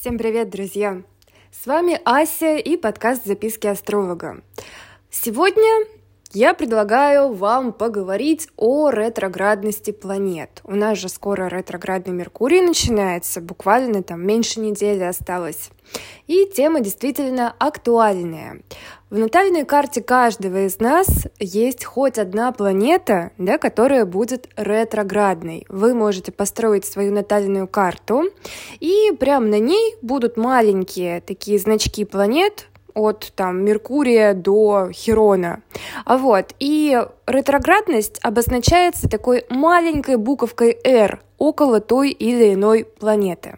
Всем привет, друзья! С вами Ася и подкаст «Записки астролога». Сегодня я предлагаю вам поговорить о ретроградности планет. У нас же скоро ретроградный Меркурий начинается, буквально там меньше недели осталось. И тема действительно актуальная. В натальной карте каждого из нас есть хоть одна планета, да, которая будет ретроградной. Вы можете построить свою натальную карту, и прямо на ней будут маленькие такие значки планет, от там Меркурия до Херона. А вот, и ретроградность обозначается такой маленькой буковкой R около той или иной планеты.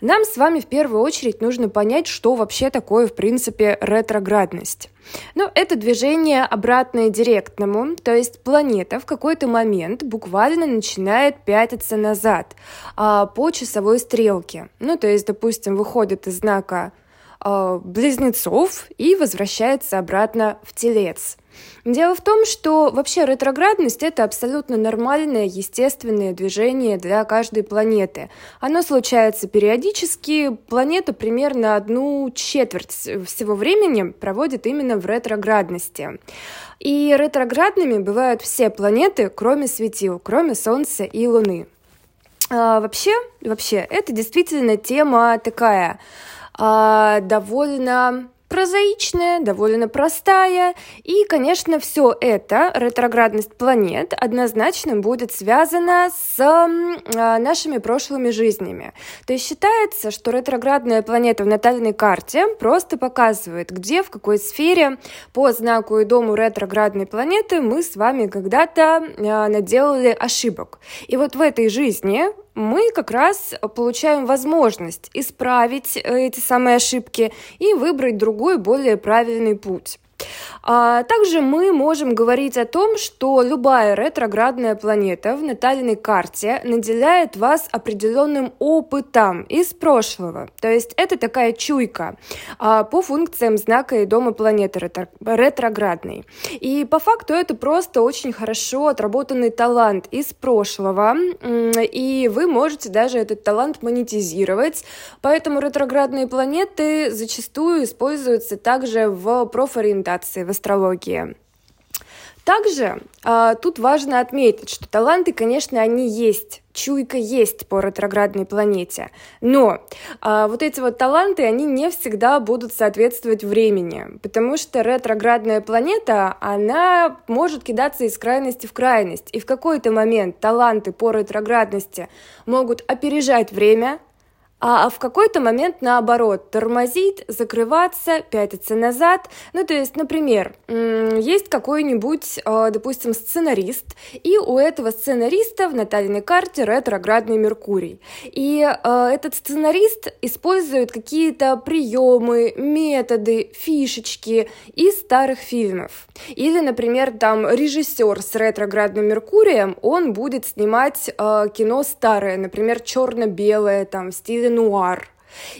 Нам с вами в первую очередь нужно понять, что вообще такое, в принципе, ретроградность. Ну, это движение обратное директному, то есть планета в какой-то момент буквально начинает пятиться назад а, по часовой стрелке. Ну, то есть, допустим, выходит из знака а, близнецов и возвращается обратно в телец. Дело в том, что вообще ретроградность — это абсолютно нормальное, естественное движение для каждой планеты. Оно случается периодически, планета примерно одну четверть всего времени проводит именно в ретроградности. И ретроградными бывают все планеты, кроме светил, кроме Солнца и Луны. А, вообще, вообще, это действительно тема такая а, довольно прозаичная, довольно простая. И, конечно, все это, ретроградность планет, однозначно будет связана с э, нашими прошлыми жизнями. То есть считается, что ретроградная планета в натальной карте просто показывает, где, в какой сфере по знаку и дому ретроградной планеты мы с вами когда-то э, наделали ошибок. И вот в этой жизни мы как раз получаем возможность исправить э, эти самые ошибки и выбрать другой, более правильный путь. А также мы можем говорить о том, что любая ретроградная планета в натальной карте наделяет вас определенным опытом из прошлого. То есть это такая чуйка а, по функциям знака и дома планеты ретро ретроградной. И по факту это просто очень хорошо отработанный талант из прошлого, и вы можете даже этот талант монетизировать. Поэтому ретроградные планеты зачастую используются также в профориентации, в астрологии. Также э, тут важно отметить, что таланты, конечно, они есть, чуйка есть по ретроградной планете, но э, вот эти вот таланты, они не всегда будут соответствовать времени, потому что ретроградная планета, она может кидаться из крайности в крайность, и в какой-то момент таланты по ретроградности могут опережать время, а в какой-то момент наоборот тормозить, закрываться, пятиться назад. Ну, то есть, например, есть какой-нибудь, а, допустим, сценарист, и у этого сценариста в натальной карте ретроградный Меркурий. И а, этот сценарист использует какие-то приемы, методы, фишечки из старых фильмов. Или, например, там режиссер с ретроградным Меркурием, он будет снимать кино старое, например, черно-белое, там, в стиле нуар.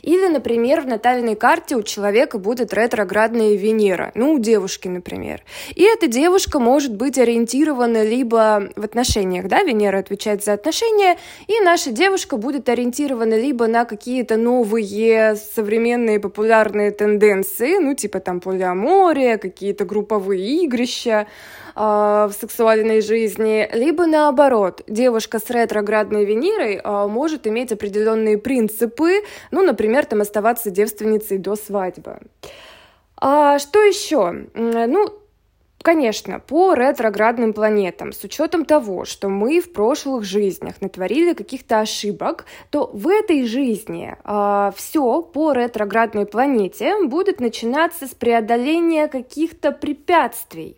Или, например, в натальной карте у человека будет ретроградная Венера, ну, у девушки, например. И эта девушка может быть ориентирована либо в отношениях, да, Венера отвечает за отношения, и наша девушка будет ориентирована либо на какие-то новые современные популярные тенденции, ну, типа там полиамория, какие-то групповые игрища, а, в сексуальной жизни, либо наоборот, девушка с ретроградной Венерой а, может иметь определенные принципы, ну, например, там оставаться девственницей до свадьбы. А что еще? Ну, Конечно, по ретроградным планетам, с учетом того, что мы в прошлых жизнях натворили каких-то ошибок, то в этой жизни э, а, все по ретроградной планете будет начинаться с преодоления каких-то препятствий.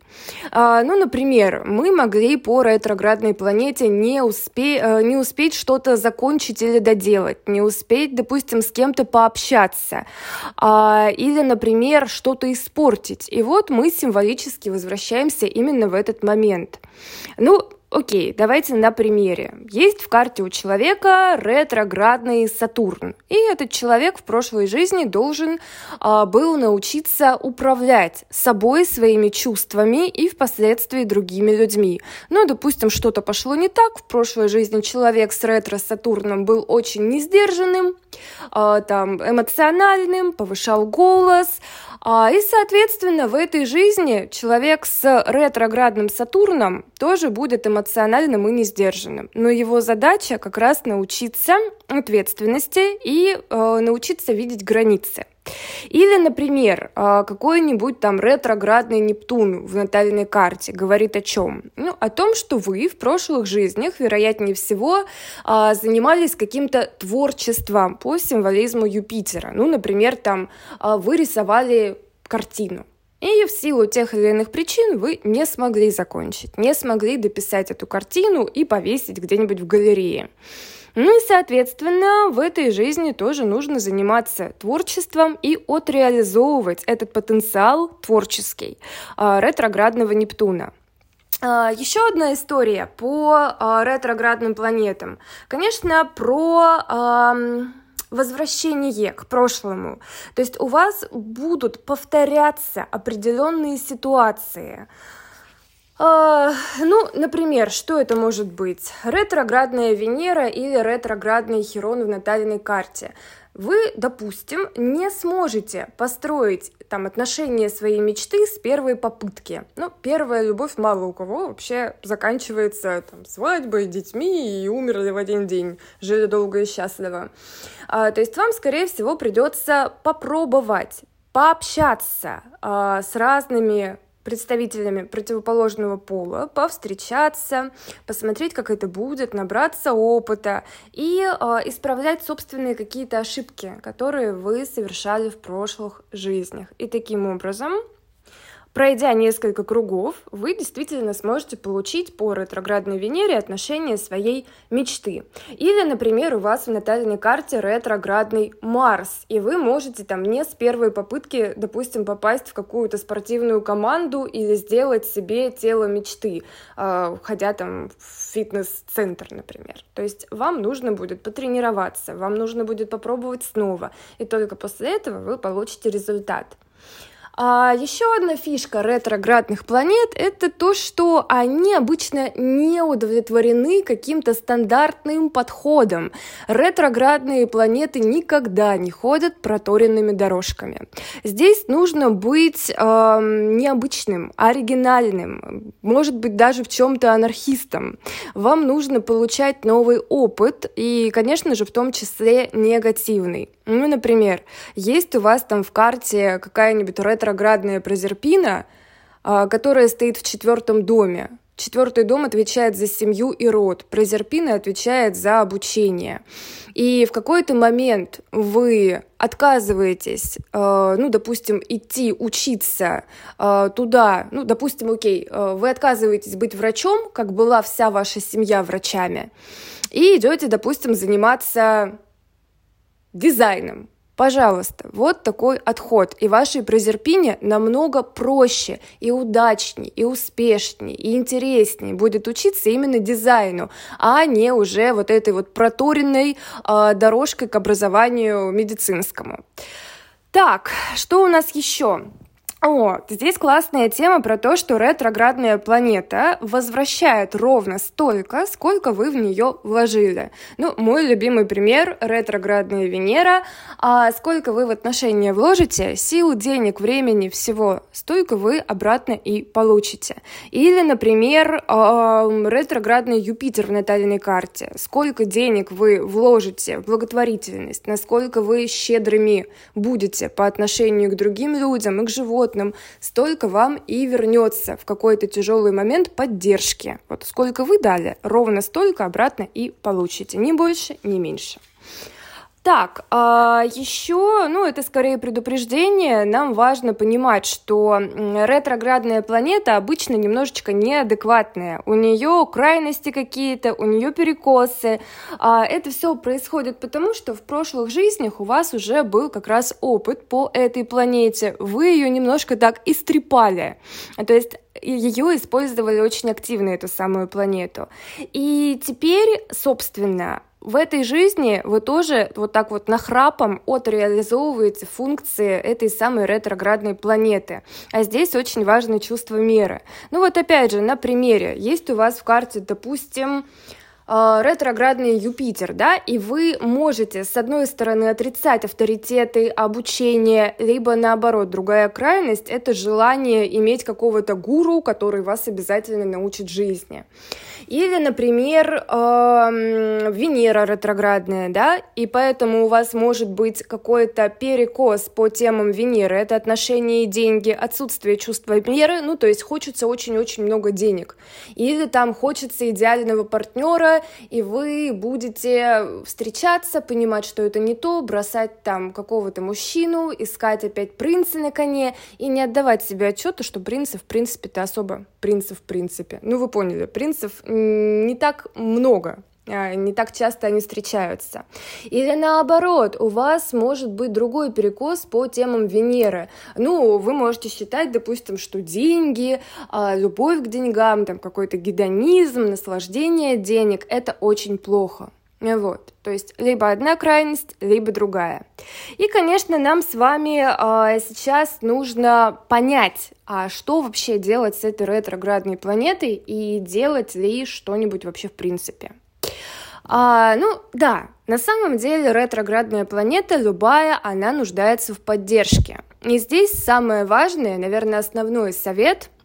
Э, ну, например, мы могли по ретроградной планете не, успе э, не успеть что-то закончить или доделать, не успеть, допустим, с кем-то пообщаться, э, или, например, что-то испортить. И вот мы символически возвращаемся возвращаемся именно в этот момент. Ну, Окей, давайте на примере. Есть в карте у человека ретроградный Сатурн, и этот человек в прошлой жизни должен а, был научиться управлять собой, своими чувствами и впоследствии другими людьми. Ну, допустим, что-то пошло не так, в прошлой жизни человек с ретро-Сатурном был очень несдержанным, а, там, эмоциональным, повышал голос, и, соответственно, в этой жизни человек с ретроградным Сатурном тоже будет эмоциональным и несдержанным. Но его задача как раз научиться ответственности и э, научиться видеть границы. Или, например, э, какой-нибудь там ретроградный Нептун в натальной карте говорит о чем? Ну, о том, что вы в прошлых жизнях, вероятнее всего, э, занимались каким-то творчеством по символизму Юпитера. Ну, например, там э, вы рисовали картину. И в силу тех или иных причин вы не смогли закончить, не смогли дописать эту картину и повесить где-нибудь в галерее. Ну и, соответственно, в этой жизни тоже нужно заниматься творчеством и отреализовывать этот потенциал творческий э, ретроградного Нептуна. А, Еще одна история по а, ретроградным планетам. Конечно, про возвращение к прошлому. То есть у вас будут повторяться определенные ситуации. Uh, ну, например, что это может быть? Ретроградная Венера или ретроградный Херон в натальной карте вы, допустим, не сможете построить там отношения своей мечты с первой попытки. Ну, первая любовь мало у кого вообще заканчивается там свадьбой, детьми и умерли в один день, жили долго и счастливо. А, то есть вам, скорее всего, придется попробовать пообщаться а, с разными представителями противоположного пола, повстречаться, посмотреть, как это будет, набраться опыта и э, исправлять собственные какие-то ошибки, которые вы совершали в прошлых жизнях. И таким образом Пройдя несколько кругов, вы действительно сможете получить по ретроградной Венере отношения своей мечты. Или, например, у вас в натальной карте ретроградный Марс, и вы можете там не с первой попытки, допустим, попасть в какую-то спортивную команду или сделать себе тело мечты, а, ходя там в фитнес-центр, например. То есть вам нужно будет потренироваться, вам нужно будет попробовать снова, и только после этого вы получите результат. А еще одна фишка ретроградных планет – это то, что они обычно не удовлетворены каким-то стандартным подходом. Ретроградные планеты никогда не ходят проторенными дорожками. Здесь нужно быть э, необычным, оригинальным, может быть даже в чем-то анархистом. Вам нужно получать новый опыт и, конечно же, в том числе негативный. Ну, например, есть у вас там в карте какая-нибудь ретроградная Прозерпина, а, которая стоит в четвертом доме. Четвертый дом отвечает за семью и род, Прозерпина отвечает за обучение. И в какой-то момент вы отказываетесь, э, ну, допустим, идти учиться э, туда, ну, допустим, окей, вы отказываетесь быть врачом, как была вся ваша семья врачами, и идете, допустим, заниматься дизайном. Пожалуйста, вот такой отход. И вашей Прозерпине намного проще и удачнее, и успешнее, и интереснее будет учиться именно дизайну, а не уже вот этой вот проторенной э, дорожкой к образованию медицинскому. Так, что у нас еще? Вот, здесь классная тема про то, что ретроградная планета возвращает ровно столько, сколько вы в нее вложили. Ну, мой любимый пример — ретроградная Венера. А сколько вы в отношения вложите, сил, денег, времени, всего, столько вы обратно и получите. Или, например, ретроградный Юпитер в натальной карте. Сколько денег вы вложите в благотворительность, насколько вы щедрыми будете по отношению к другим людям и к животным, животным, столько вам и вернется в какой-то тяжелый момент поддержки. Вот сколько вы дали, ровно столько обратно и получите, ни больше, ни меньше. Так, а еще, ну, это скорее предупреждение, нам важно понимать, что ретроградная планета обычно немножечко неадекватная, у нее крайности какие-то, у нее перекосы, а это все происходит потому, что в прошлых жизнях у вас уже был как раз опыт по этой планете, вы ее немножко так истрепали, то есть ее использовали очень активно, эту самую планету. И теперь, собственно, в этой жизни вы тоже вот так вот нахрапом отреализовываете функции этой самой ретроградной планеты. А здесь очень важно чувство меры. Ну вот опять же, на примере. Есть у вас в карте, допустим, а, ретроградный Юпитер, да, и вы можете, с одной стороны, отрицать авторитеты, обучение, либо наоборот, другая крайность — это желание иметь какого-то гуру, который вас обязательно научит жизни. Или, например, Венера ретроградная, да, и поэтому у вас может быть какой-то перекос по темам Венеры, это отношения и деньги, отсутствие чувства меры, ну, то есть хочется очень-очень много денег. Или там хочется идеального партнера, и вы будете встречаться, понимать, что это не то, бросать там какого-то мужчину, искать опять принца на коне и не отдавать себе отчета, что принцев, в принципе-то особо принцев в принципе. Ну, вы поняли, принцев не так много, а, не так часто они встречаются. Или наоборот, у вас может быть другой перекос по темам Венеры. Ну, вы можете считать, допустим, что деньги, а, любовь к деньгам, там какой-то гедонизм, наслаждение денег — это очень плохо. Вот, то есть либо одна крайность, либо другая. И, конечно, нам с вами э, сейчас нужно понять, а что вообще делать с этой ретроградной планетой и делать ли что-нибудь вообще в принципе. А, ну, да, на самом деле ретроградная планета, любая, она нуждается в поддержке. И здесь самое важное, наверное, основной совет –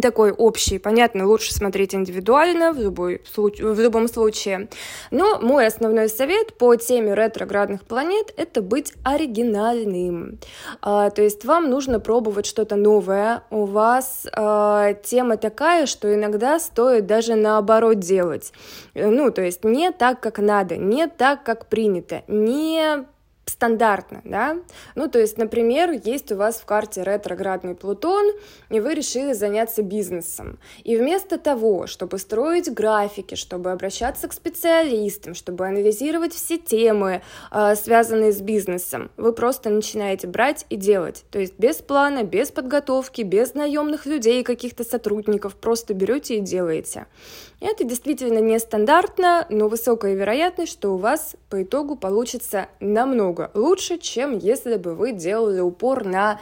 такой общий, понятно, лучше смотреть индивидуально в, любой, в любом случае. Но мой основной совет по теме ретроградных планет — это быть оригинальным. А, то есть вам нужно пробовать что-то новое. У вас а, тема такая, что иногда стоит даже наоборот делать. Ну, то есть не так, как надо, не так, как принято, не стандартно, да? Ну, то есть, например, есть у вас в карте ретроградный Плутон, и вы решили заняться бизнесом. И вместо того, чтобы строить графики, чтобы обращаться к специалистам, чтобы анализировать все темы, э, связанные с бизнесом, вы просто начинаете брать и делать. То есть без плана, без подготовки, без наемных людей, каких-то сотрудников, просто берете и делаете. Это действительно нестандартно, но высокая вероятность, что у вас по итогу получится намного лучше, чем если бы вы делали упор на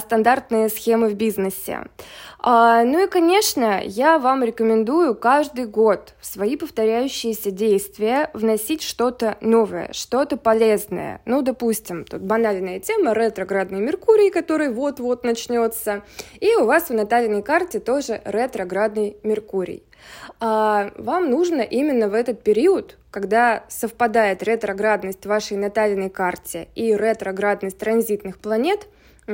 стандартные схемы в бизнесе. А, ну и, конечно, я вам рекомендую каждый год в свои повторяющиеся действия вносить что-то новое, что-то полезное. Ну, допустим, тут банальная тема ретроградный Меркурий, который вот-вот начнется, и у вас в натальной карте тоже ретроградный Меркурий. А вам нужно именно в этот период, когда совпадает ретроградность вашей натальной карте и ретроградность транзитных планет,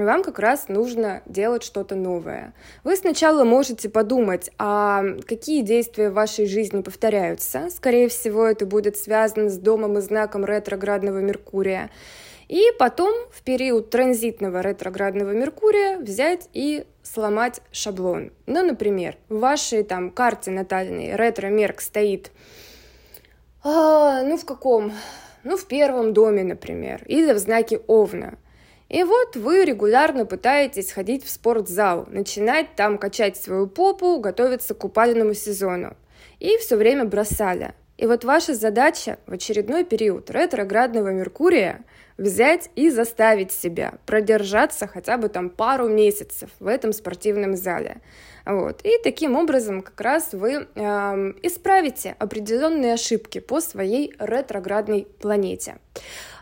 вам как раз нужно делать что-то новое. Вы сначала можете подумать, а какие действия в вашей жизни повторяются. Скорее всего, это будет связано с домом и знаком ретроградного Меркурия. И потом в период транзитного ретроградного Меркурия взять и сломать шаблон. Ну, например, в вашей там карте натальной ретро-мерк стоит, а, ну, в каком? Ну, в первом доме, например, или в знаке Овна. И вот вы регулярно пытаетесь ходить в спортзал, начинать там качать свою попу, готовиться к купальному сезону. И все время бросали. И вот ваша задача в очередной период ретроградного Меркурия взять и заставить себя продержаться хотя бы там пару месяцев в этом спортивном зале. Вот. И таким образом как раз вы э, исправите определенные ошибки по своей ретроградной планете.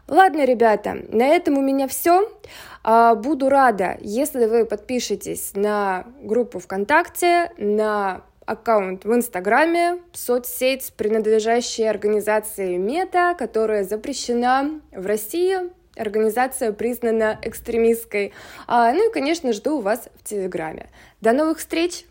Ладно, ребята, на этом у меня все. А, буду рада, если вы подпишетесь на группу ВКонтакте, на аккаунт в Инстаграме, соцсеть, принадлежащая организации Мета, которая запрещена в России. Организация признана экстремистской. А, ну и, конечно, жду вас в Телеграме. До новых встреч!